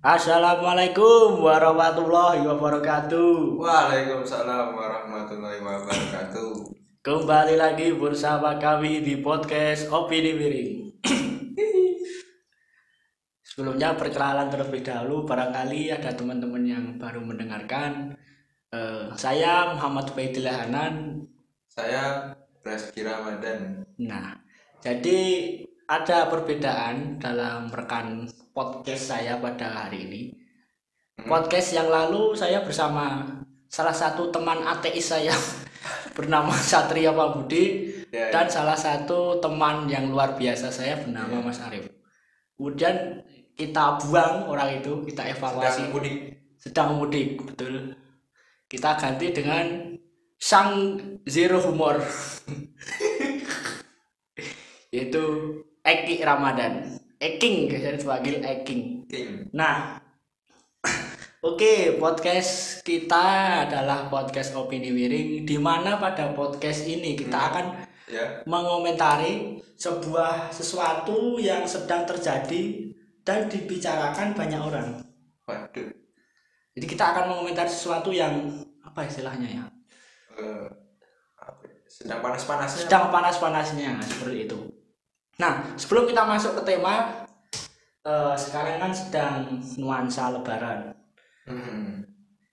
Assalamualaikum warahmatullahi wabarakatuh. Waalaikumsalam warahmatullahi wabarakatuh. Kembali lagi bersama kami di podcast Opini Miring. Sebelumnya perkenalan terlebih dahulu, barangkali ada teman-teman yang baru mendengarkan. Eh, saya Muhammad Faidillah Hanan. Saya Reski Ramadan. Nah, jadi ada perbedaan dalam rekan podcast saya pada hari ini. Hmm. Podcast yang lalu saya bersama salah satu teman ateis saya bernama Satria Pabudi Ya, dan salah satu teman yang luar biasa saya bernama Ya. Mas Arif. Kemudian kita buang orang itu, kita evaluasi sedang mudik. sedang mudik, betul. Kita ganti dengan sang zero humor. Yaitu Eki Ramadan. Eking, saya dipanggil Eking. King. Nah, oke podcast kita adalah podcast opini miring, di mana pada podcast ini kita Hmm. akan Ya. mengomentari sebuah sesuatu yang sedang terjadi dan dibicarakan banyak orang. Waduh. Jadi kita akan mengomentari sesuatu yang apa istilahnya ya? Ya? sedang panas-panasnya. Sedang panas-panasnya seperti itu. Nah, sebelum kita masuk ke tema, eh, sekarang kan sedang nuansa Lebaran. Hmm.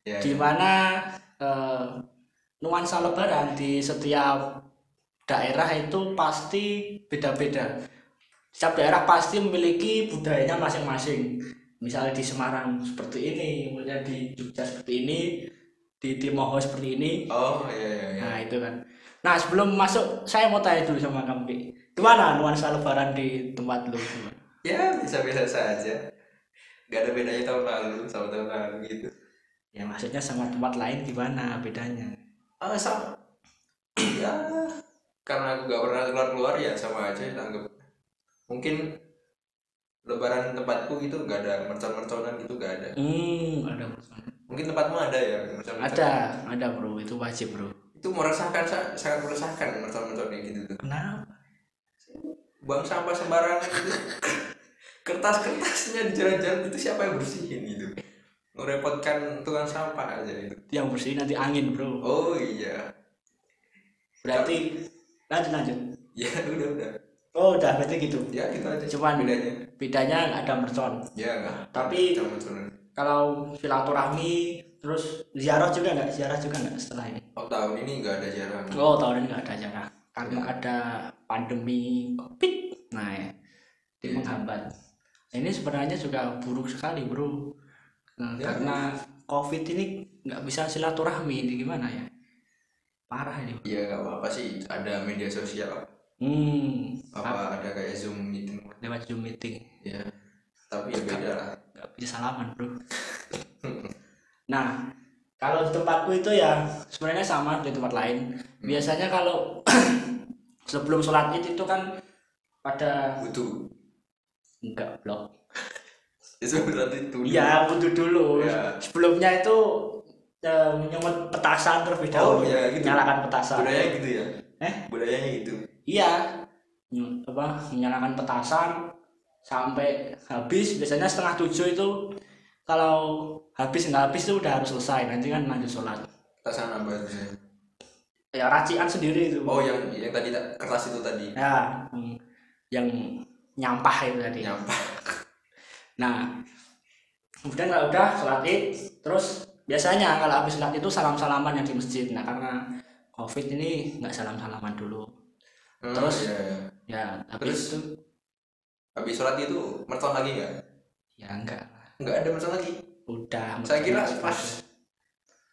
Ya. di mana eh, nuansa lebaran di setiap daerah itu pasti beda-beda. Setiap daerah pasti memiliki budayanya masing-masing. Misalnya di Semarang seperti ini, kemudian di Jogja seperti ini, di Timoho seperti ini. Oh iya iya. iya. Nah, itu kan. Nah, sebelum masuk saya mau tanya dulu sama kamu. Gimana nuansa lebaran di tempat lu? Ya biasa-biasa saja. Gak ada bedanya tahun lalu sama tahun lalu gitu. Ya maksudnya sama tempat lain gimana bedanya? Ah sama. ya karena aku gak pernah keluar-keluar ya sama aja tanggap. Mungkin Lebaran tempatku gitu gak ada mercon-merconan gitu gak ada. Hmm, ada Mungkin tempatmu ada ya mercon-mercon. ada ada bro itu wajib bro Itu meresahkan sa- sangat meresahkan mercon-mercon kayak gitu tuh. kenapa Buang sampah sembarangan gitu. Kertas-kertasnya di jalan-jalan itu siapa yang bersihin gitu. Ngerepotkan tukang sampah aja itu. yang bersih nanti angin bro Oh iya. berarti lanjut lanjut Ya udah udah. oh udah berarti gitu Ya gitu aja. Cuman- bedanya. bedanya nggak ada mercon Ya enggak. Tapi- kalau silaturahmi terus ziarah juga nggak ziarah juga nggak setelah ini Oh tahun ini nggak ada jarang. oh tahun ini nggak ada ziarah karena ada pandemi covid nah ya Iya. menghambat ini sebenarnya juga buruk sekali bro Nah, Ya. karena covid ini nggak bisa silaturahmi ini gimana ya parah ini Iya nggak apa-apa sih. Ada media sosial. hmm Apa ada kayak zoom meeting. lewat zoom meeting Ya. Tapi ya beda lah. nggak bisa salaman bro nah kalau di tempatku itu ya sebenarnya sama di tempat lain biasanya kalau sebelum sholat id itu kan pada Butuh. enggak blok Itu berarti tuh. iya butuh dulu Ya. sebelumnya itu eh, menyemut petasan terlebih Oh, dahulu iya, gitu. nyalakan petasan Budaya gitu ya. Eh? Budayanya gitu. iya apa menyalakan petasan sampai habis biasanya setengah tujuh itu kalau habis nggak habis itu udah harus selesai nanti kan lanjut sholat Petasan apa itu? Ya racian sendiri itu Oh yang yang tadi kertas itu tadi. ya yang nyampah itu tadi Nyampah. nah kemudian kalau udah sholat id terus biasanya kalau habis sholat itu salam salaman yang di masjid nah karena covid ini nggak salam salaman dulu Hmm, Terus? iya, iya. ya habis Terus? itu Habis sholat itu mercon lagi nggak? ya enggak Nggak ada mercon lagi. udah Saya kira pas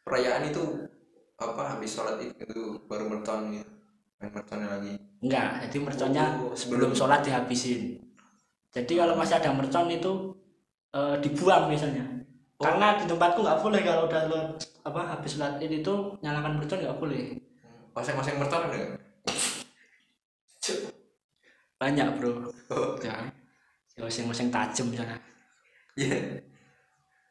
perayaan itu apa habis sholat itu baru mercon gitu. Main merconnya lagi. enggak jadi merconnya Oh, sebelum sebelum. sholat dihabisin jadi kalau masih ada mercon itu eh, dibuang biasanya Oh. karena di tempatku nggak boleh kalau udah sholat- apa habis sholat itu nyalakan mercon nggak boleh Masing-masing mercon ada banyak bro Oh, ya masing-masing tajam sana iya.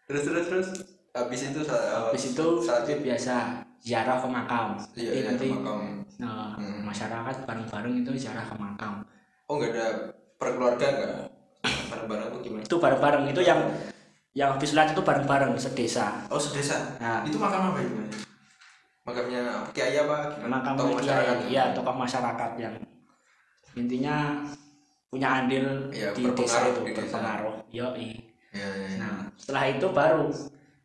Terus terus terus habis itu habis itu saat itu biasa ziarah ke makam iya, iya, nanti ke makam. nah, Hmm. masyarakat bareng-bareng itu ziarah ke makam Oh nggak ada per keluarga nggak? Bareng-bareng tuh gimana? itu bareng-bareng itu yang yang habis sholat itu bareng-bareng sedesa oh sedesa nah itu makam apa itu makamnya kiai apa makam Tokoh masyarakat ya tokoh masyarakat yang intinya punya andil Ya, di desa itu di desa. berpengaruh yoi ya, ya, ya. nah setelah itu baru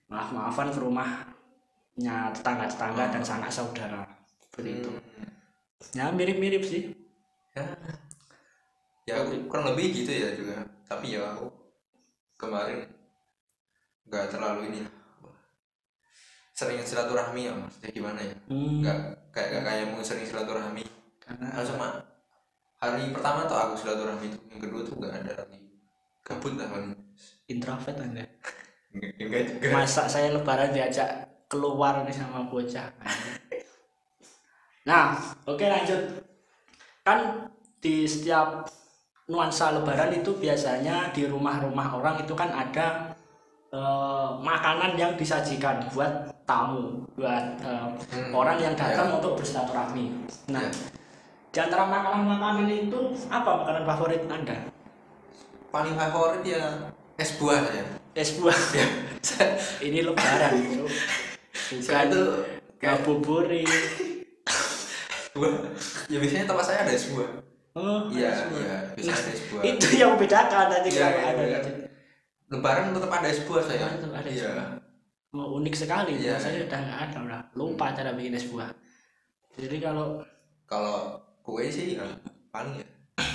maaf maafan ke rumahnya tetangga tetangga dan sanak saudara. Seperti itu. Hmm. ya mirip mirip sih. Ya. Ya kurang lebih gitu ya juga. Tapi ya aku kemarin nggak terlalu ini sering silaturahmi ya maksudnya gimana ya? Hmm, nggak kayak nggak kayak mau sering silaturahmi. Karena cuma hari pertama tuh aku silaturahmi itu yang kedua tuh nggak ada. Lagi gabut lah paling. Introvert anda enggak juga. Masa saya lebaran diajak keluar nih sama bocah. Nah oke lanjut. Kan di setiap nuansa lebaran itu biasanya di rumah-rumah orang itu kan ada eh, makanan yang disajikan buat tamu buat eh, Hmm, orang yang datang ya. untuk bersilaturahmi. Nah Ya. di antara makanan-makanan itu apa makanan favorit anda? Paling favorit ya es buah saya es buah ya ini lebaran bro. saya bukan tuh kayak buah ya biasanya tempat saya ada es buah oh iya buah. iya biasanya ada es buah itu yang membedakan nanti Iya, kalau iya, ada iya. nanti. lebaran tetap ada es buah saya tetap ada es iya buah. Oh, unik sekali Iya. saya udah nggak ada udah lupa cara bikin es buah jadi kalau kalau kue sih ya, paling ya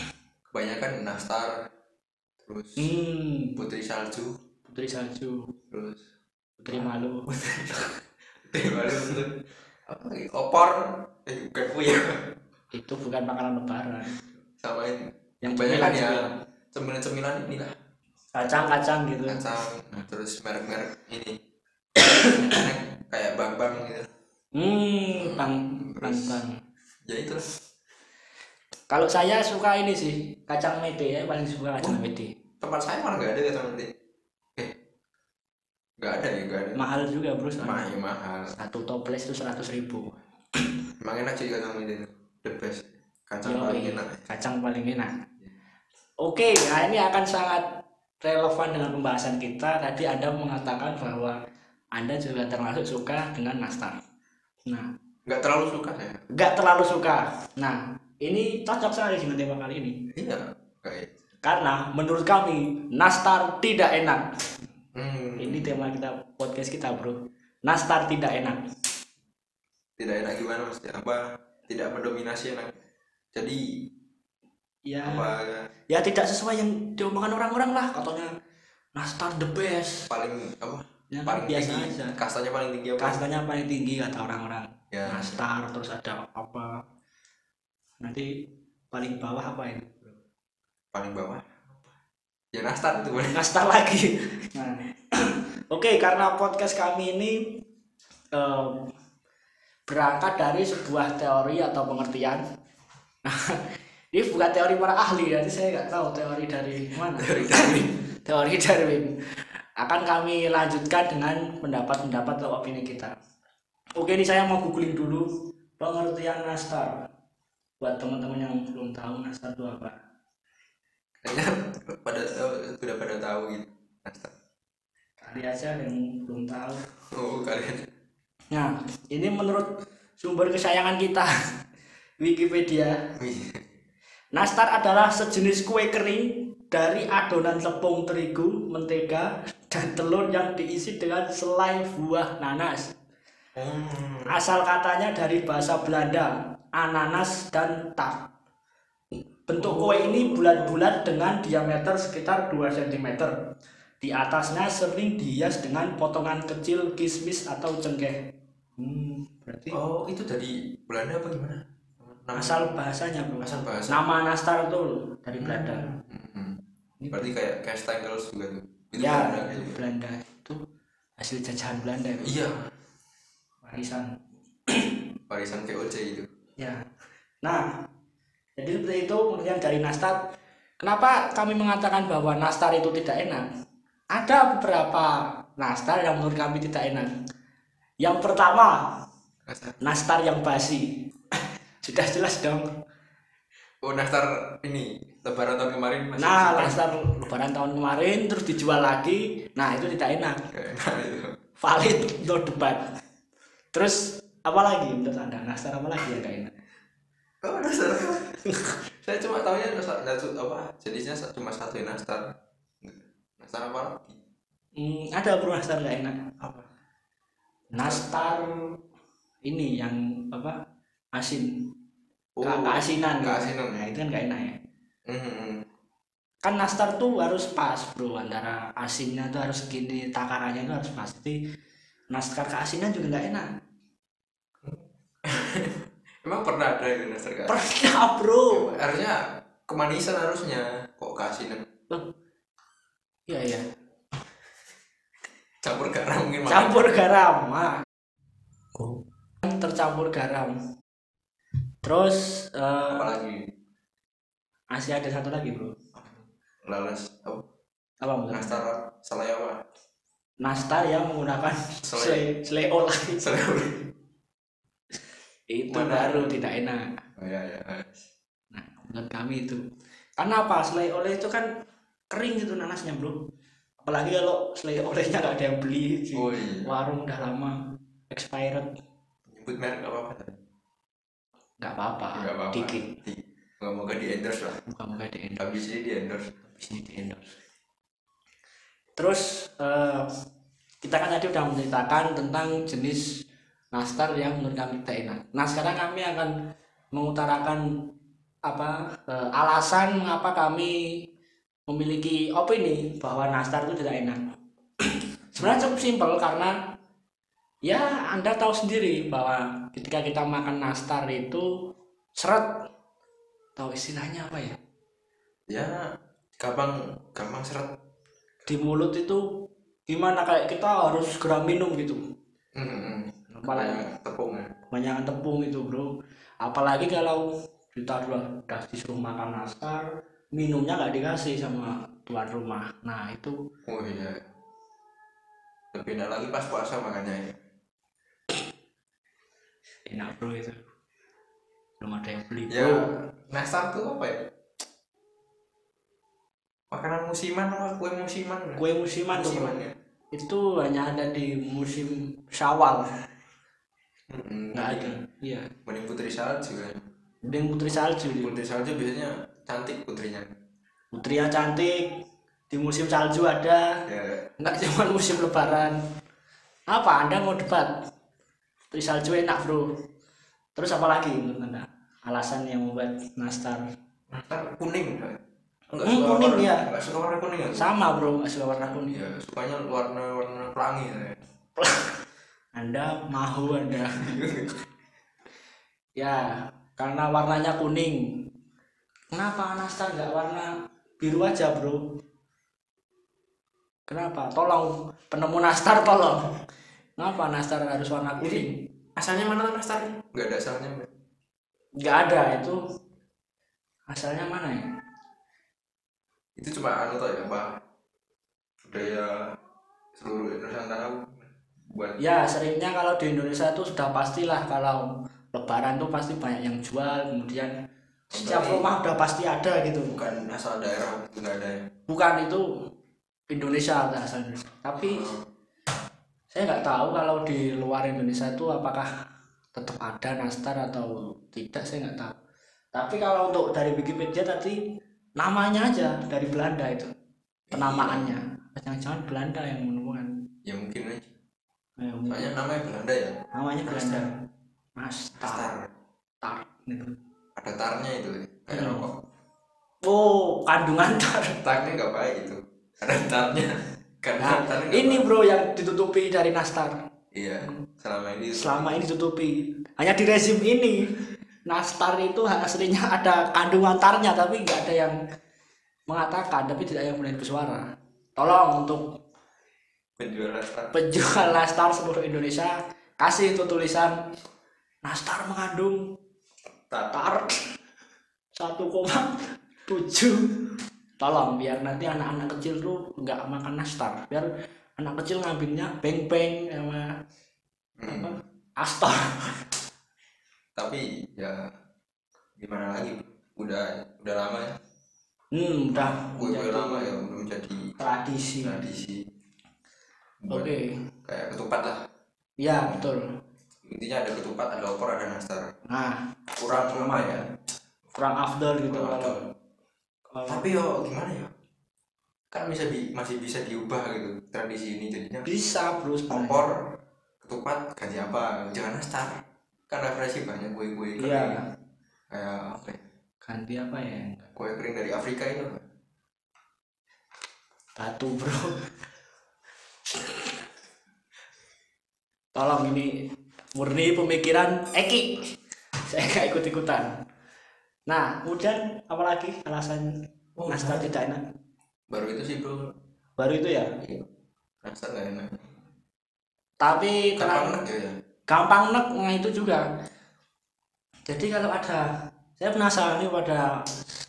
kebanyakan nastar terus hmm, putri salju putri salju. Terus? Putri malu. Baru terus? Apa lagi? Opor? Eh bukan ya itu bukan makanan lebaran. Sama ini. Yang kebanyakan ya. cemilan-cemilan. ini lah. Kacang-kacang gitu. Kacang. Terus merek-merek ini. Kayak bang bang gitu. Hmm bang bang Terus- bang ya itu kalau saya suka ini sih kacang mete ya paling suka kacang mete tempat saya malah nggak ada kacang eh nggak ada ya nggak ada. Mahal juga bro mahal ya mahal. Satu toples itu seratus ribu. Emang enak sih kacang ini the best. Kacang Yoi, paling enak kacang paling enak. Oke nah ini akan sangat relevan dengan pembahasan kita. Tadi anda mengatakan bahwa anda juga termasuk suka dengan nastar. Nah nggak terlalu suka saya nggak terlalu suka. Nah ini cocok sekali dengan tema kali ini. Iya kayak karena menurut kami nastar tidak enak hmm, ini tema kita podcast kita bro. Nastar tidak enak. Tidak enak gimana maksudnya apa? Tidak mendominasi enak. Jadi ya. apa? Ya tidak sesuai yang diomongkan orang-orang lah. Katanya nastar the best. Paling apa? Ya paling biasa tinggi. aja. Kastanya paling tinggi apa? Kastanya paling tinggi kata orang-orang. Ya. Nastar terus ada apa? Nanti paling bawah apa ini bro? paling bawah ya nastar itu boleh nastar lagi. Nah. oke karena podcast kami ini em, berangkat dari sebuah teori atau pengertian. Ini bukan teori para ahli jadi saya nggak tahu teori dari mana. Teori Darwin. teori Darwin akan kami lanjutkan dengan pendapat-pendapat atau opini kita. Oke ini saya mau googling dulu pengertian nastar. Buat teman-teman yang belum tahu nastar itu apa kayaknya pada sudah pada tahu gitu nastar kali aja yang belum tahu oh kalian Nah, ini menurut sumber kesayangan kita, Wikipedia. Nastar adalah sejenis kue kering dari adonan tepung terigu, mentega, dan telur yang diisi dengan selai buah nanas. hmm, Asal katanya dari bahasa Belanda, ananas dan tak. Bentuk kue ini bulat-bulat dengan diameter sekitar 2 cm. Di atasnya sering dihias dengan potongan kecil kismis atau cengkeh. Hmm, berarti oh itu dari Belanda apa gimana Nama- asal bahasanya bro. asal bahasa Nama nastar itu dari Belanda. Hmm, berarti kayak kayak Stengels juga tuh itu ya, Belanda dari gitu. Belanda itu hasil jajahan Belanda itu. iya Warisan. warisan VOC itu Ya. Nah, jadi seperti itu kemudian dari nastar. Kenapa kami mengatakan bahwa nastar itu tidak enak? Ada beberapa nastar yang menurut kami tidak enak. Yang pertama, nastar yang basi. Sudah jelas dong. oh nastar ini lebaran tahun kemarin masih nah simpan. nastar lebaran tahun kemarin terus dijual lagi nah itu tidak enak itu valid untuk debat terus apa lagi menurut anda nastar apa lagi yang gak enak oh nastar saya cuma tahunya nastar apa jenisnya cuma satu ya, nastar. Nastar apa? Lagi Hmm, ada bro nastar gak enak. Apa? Nastar ini yang apa asin. Oh, keasinan. keasinan. nah itu kan gak enak ya. Hmm, kan nastar tuh harus pas bro. Antara asinnya tuh harus gini takarannya tuh harus pasti nastar keasinan juga nggak enak emang pernah ada itu nastar keasinan pernah bro. Harusnya kemanisan harusnya. Kok keasinan iya iya. Campur garam mungkin makan. campur garam ah. tercampur garam. Terus eh, apalagi masih ada satu lagi bro. Lalas apa? Apa nastar selai apa nastar yang menggunakan Selai. selai selai lagi selai itu Mana? baru tidak enak. Oh, ya ya nah menurut kami itu. Karena apa? Selai oleh itu kan kering gitu nanasnya bro. Apalagi kalau selai olehnya nggak ada yang beli di oh iya. warung udah lama expired. Nyebut merek apa apa nggak apa-apa. Nggak apa-apa. Dikit. Di- nggak mau di endorse lah. Muka-muka di endorse. Habis ini di endorse. Habis ini di endorse. Terus eh, kita kan tadi udah menceritakan tentang jenis nastar yang menurut kami tidak enak. Nah sekarang kami akan mengutarakan apa eh, alasan mengapa kami memiliki opini bahwa nastar itu tidak enak. Sebenarnya cukup simpel karena ya anda tahu sendiri bahwa ketika kita makan nastar itu seret. Tahu istilahnya apa ya? Ya gampang gampang seret. Di mulut itu gimana? Kayak kita harus segera minum gitu. Hmm, Apalagi? Kayak tepung ya. Kebanyakan tepung itu bro. Apalagi kalau kita udah, disuruh makan nastar minumnya nggak dikasih sama tuan rumah. Nah itu oh iya. Lebih enak lagi pas puasa makanya ya. Enak bro itu. Belum ada yang beli ya bro. nastar tuh apa ya? Makanan musiman apa? Kue musiman ya? kue musiman tuh bro. Musiman ya? Itu hanya ada di musim syawal Hmm, nggak ada. Iya. Mending putri salju kan? Mending putri salju. Putri salju biasanya cantik putrinya. Putri yang cantik. Di musim salju ada. Ya nggak cuma musim lebaran. Apa? Anda mau debat? Putri salju enak bro. Terus apa lagi menurut anda? Alasan yang membuat nastar? Nastar kuning kan? Nggak Hmm, kuning, warna- ya. nggak suka warna kuning kan? Sama bro. Nggak suka warna kuning. Ya sukanya warna warna pelangi ya. anda mau anda. Ya karena warnanya kuning. Kenapa nastar nggak warna biru aja bro? Kenapa? Tolong penemu nastar tolong. Kenapa nastar harus warna kuning? asalnya mana nastar? Nggak ada asalnya Mbak. nggak ada itu asalnya mana ya? Itu cuma anu tuh ya apa budaya seluruh Nusantara buat ya seringnya kalau di Indonesia itu sudah pastilah kalau lebaran tuh pasti banyak yang jual kemudian setiap rumah udah pasti ada gitu. bukan asal daerah itu nggak ada ya? Bukan itu Indonesia asal Indonesia. Tapi Oh, saya nggak tahu kalau di luar Indonesia itu apakah tetap ada nastar atau tidak saya nggak tahu. Tapi kalau untuk dari Wikipedia tadi namanya aja dari Belanda itu penamaannya. Jangan-jangan Belanda yang menemukan. Ya mungkin aja Soalnya namanya Belanda ya? Namanya Belanda. Nastar Nastar tar gitu. ada tarnya itu kayak Hmm. rokok. Oh kandungan tar. Tarnya nggak baik itu. Ada tarnya. Tarnya nggak ini baik. bro yang ditutupi dari nastar. Iya selama ini selama ini ditutupi. Hanya di rezim ini. Nastar itu aslinya ada kandungan tarnya tapi nggak ada yang mengatakan tapi tidak ada yang mulai bersuara. Tolong untuk penjual nastar penjual nastar seluruh Indonesia kasih itu tulisan nastar mengandung tar tar 1,7 tolong biar nanti anak-anak kecil tuh nggak makan nastar biar anak kecil ngambilnya beng beng sama apa? Hmm. astar tapi ya gimana lagi? Udah udah lama ya? Hmm udah. Kue menjadi lama ya udah menjadi tradisi. tradisi oke. Buat kayak ketupat lah. Ya betul. Intinya ada ketupat ada opor ada nastar. Nah. Kurang apa ya? Kurang afdol gitu Kurang kalau kalau- tapi yo gimana ya? Kan bisa di, masih bisa diubah gitu tradisi ini jadinya. Bisa bro sebenarnya. opor ketupat ganti apa? Jangan nastar. Kan referensi banyak kue kue kering. Iya. Kayak apa ya? Ganti apa ya? Kue kering dari Afrika itu. Batu bro tolong ini murni pemikiran Eki. Saya nggak ikut ikutan nah kemudian apalagi alasan Oh, nastar tidak enak? Baru itu sih bro. Baru itu ya? Nastar nggak enak. Tapi gampang kenapa aja ya gampang nek nah itu juga. Jadi kalau ada saya penasaran nih pada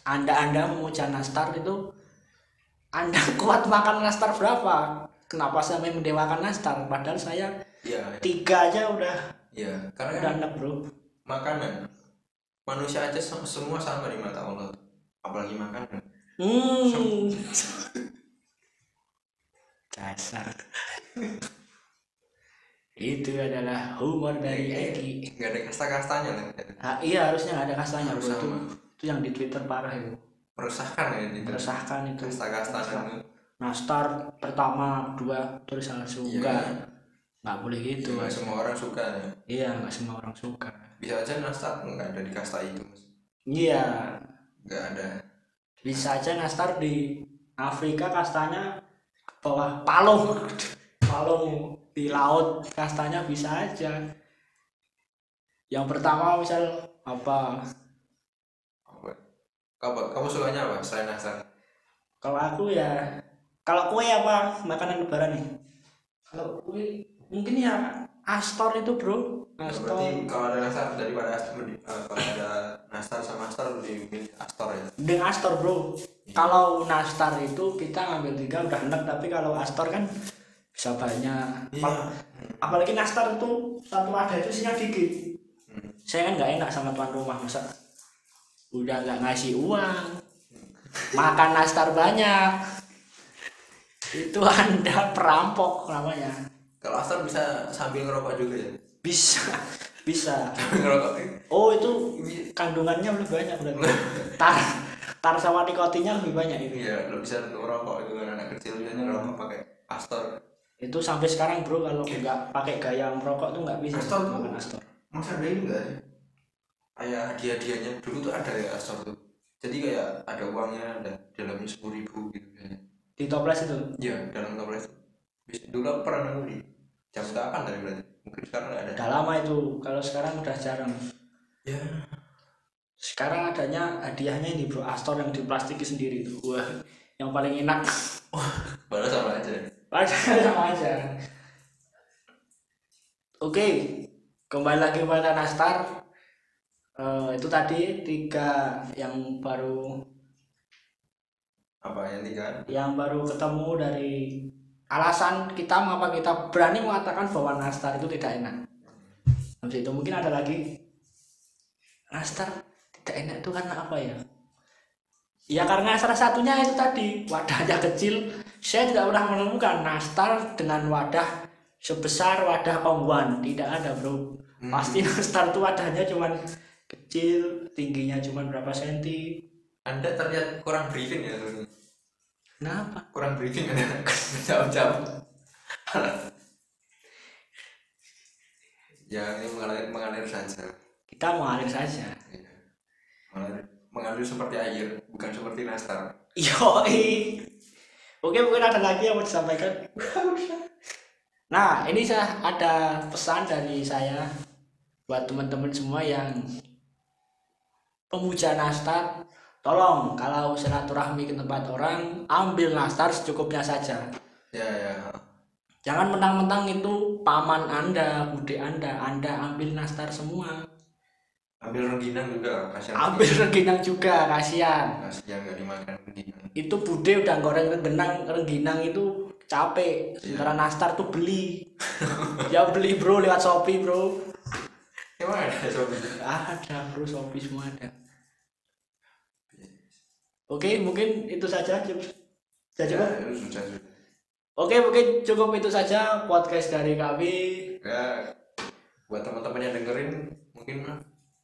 anda anda memuja nastar itu anda kuat makan nastar berapa kenapa sampai mendewakan nastar? Padahal saya iya. tiga aja udah. Iya karena udah kan enak bro. makanan. Manusia aja sem- semua sama di mata Allah. Apalagi makanan. Hmm. Dasar. Itu adalah humor dari Eki. Nggak ada kasta-kastanya lah Ah, iya harusnya nggak ada kastanya Harus bro itu, itu yang di Twitter parah itu. Meresahkan ya itu. Meresahkan. Itu nastar pertama dua terus langsung Iya. enggak nggak boleh gitu nggak semua orang suka ya? Iya nggak semua orang suka. Bisa aja nastar nggak ada di kasta itu Mas. iya. Nggak ada. Bisa aja nastar di Afrika kastanya bawah palung palung di laut kastanya bisa aja. Yang pertama misal apa? Apa? Kamu kamu sukanya apa selain nastar? Kalau aku ya kalau kue apa? Makanan lebaran nih? Kalau kue mungkin ya astor itu bro. Astor berarti kalau ada nastar daripada astor eh, kalau ada nastar sama astor lebih milih astor ya? Dengan astor bro. Kalau nastar itu kita ngambil tiga udah enak. Tapi kalau astor kan bisa banyak. Iya. Apalagi nastar itu satu wadah itu isinya dikit Hmm. saya kan nggak enak sama tuan rumah masa udah nggak ngasih uang. Makan nastar banyak itu anda perampok namanya. Kalau astor bisa sambil ngerokok juga ya? Bisa. Bisa. Ngerokok. Oh itu kandungannya lebih banyak berarti. Tar tar sama nikotinnya lebih banyak itu iya lo bisa ngerokok itu kan anak kecil biasanya ngerokok pakai astor. Itu sampai sekarang bro kalau nggak pakai gaya merokok tuh nggak bisa Astor tuh? astor. Masa ada ini enggak sih? Kayak hadiah-hadiahnya. Dulu tuh ada ya astor tuh. Jadi kayak ada uangnya ada dalamnya sepuluh ribu gitu kayaknya di toples itu? Iya dalam toples. Dulu aku pernah nemu di jam delapan tadi berarti? Mungkin sekarang nggak ada. Udah lama itu. Kalau sekarang udah jarang. Ya sekarang adanya hadiahnya ini bro. Astor yang diplastiki sendiri itu. Wah yang paling enak. Padahal sama aja. Padahal sama aja. Oke kembali lagi pada nastar. Eh, itu tadi tiga yang baru apa yang tiga yang baru ketemu dari alasan kita mengapa kita berani mengatakan bahwa nastar itu tidak enak. Habis itu mungkin ada lagi nastar tidak enak itu karena apa ya? Ya karena salah satunya itu tadi wadahnya kecil. Saya tidak pernah menemukan nastar dengan wadah sebesar wadah ongwan. Tidak ada bro. Hmm. Pasti nastar itu wadahnya cuman kecil, tingginya cuman berapa senti. Anda terlihat kurang briefing ya Tony. Kenapa? kurang briefing anda jam-jam ya ini mengalir mengalir saja Kita mengalir saja. Iya. mengalir mengalir seperti air bukan seperti nastar Yoi. Oke, mungkin ada lagi yang mau disampaikan. Nah, ini saya ada pesan dari saya buat teman-teman semua yang pemuja nastar. Tolong kalau silaturahmi ke tempat orang, ambil nastar secukupnya saja. ya ya. Jangan mentang-mentang itu paman Anda, bude Anda, Anda ambil nastar semua. ambil rengginang juga kasihan. Ambil rengginang juga, kasihan. kasihan nggak dimakan rengginang. Itu bude udah goreng rengginang rengginang itu capek. Sementara nastar tuh beli. Ya beli bro lewat shopee bro. Emang ada sobi ada bro shopee semua ada oke mungkin itu saja. Cukup. Sudah cukup Ya, itu sudah sudah. oke mungkin cukup itu saja podcast dari kami. Ya, buat teman-teman yang dengerin mungkin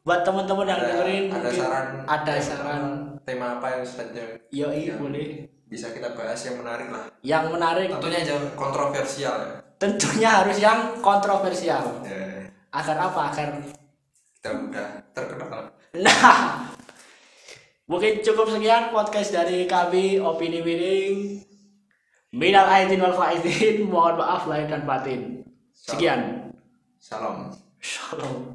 buat teman-teman yang ada, dengerin ada saran? ada tema- saran. Tema apa yang selanjutnya yoi Ya. boleh. bisa kita bahas yang menarik lah. Yang menarik. Tentunya jangan kontroversial ya, tentunya harus yang kontroversial. Ya. Agar apa? Agar kita udah terkenal. Nah mungkin cukup sekian podcast dari kami opini miring. Minal aidin wal faizin. Mohon maaf lahir dan batin. Sekian. Salam. Shalom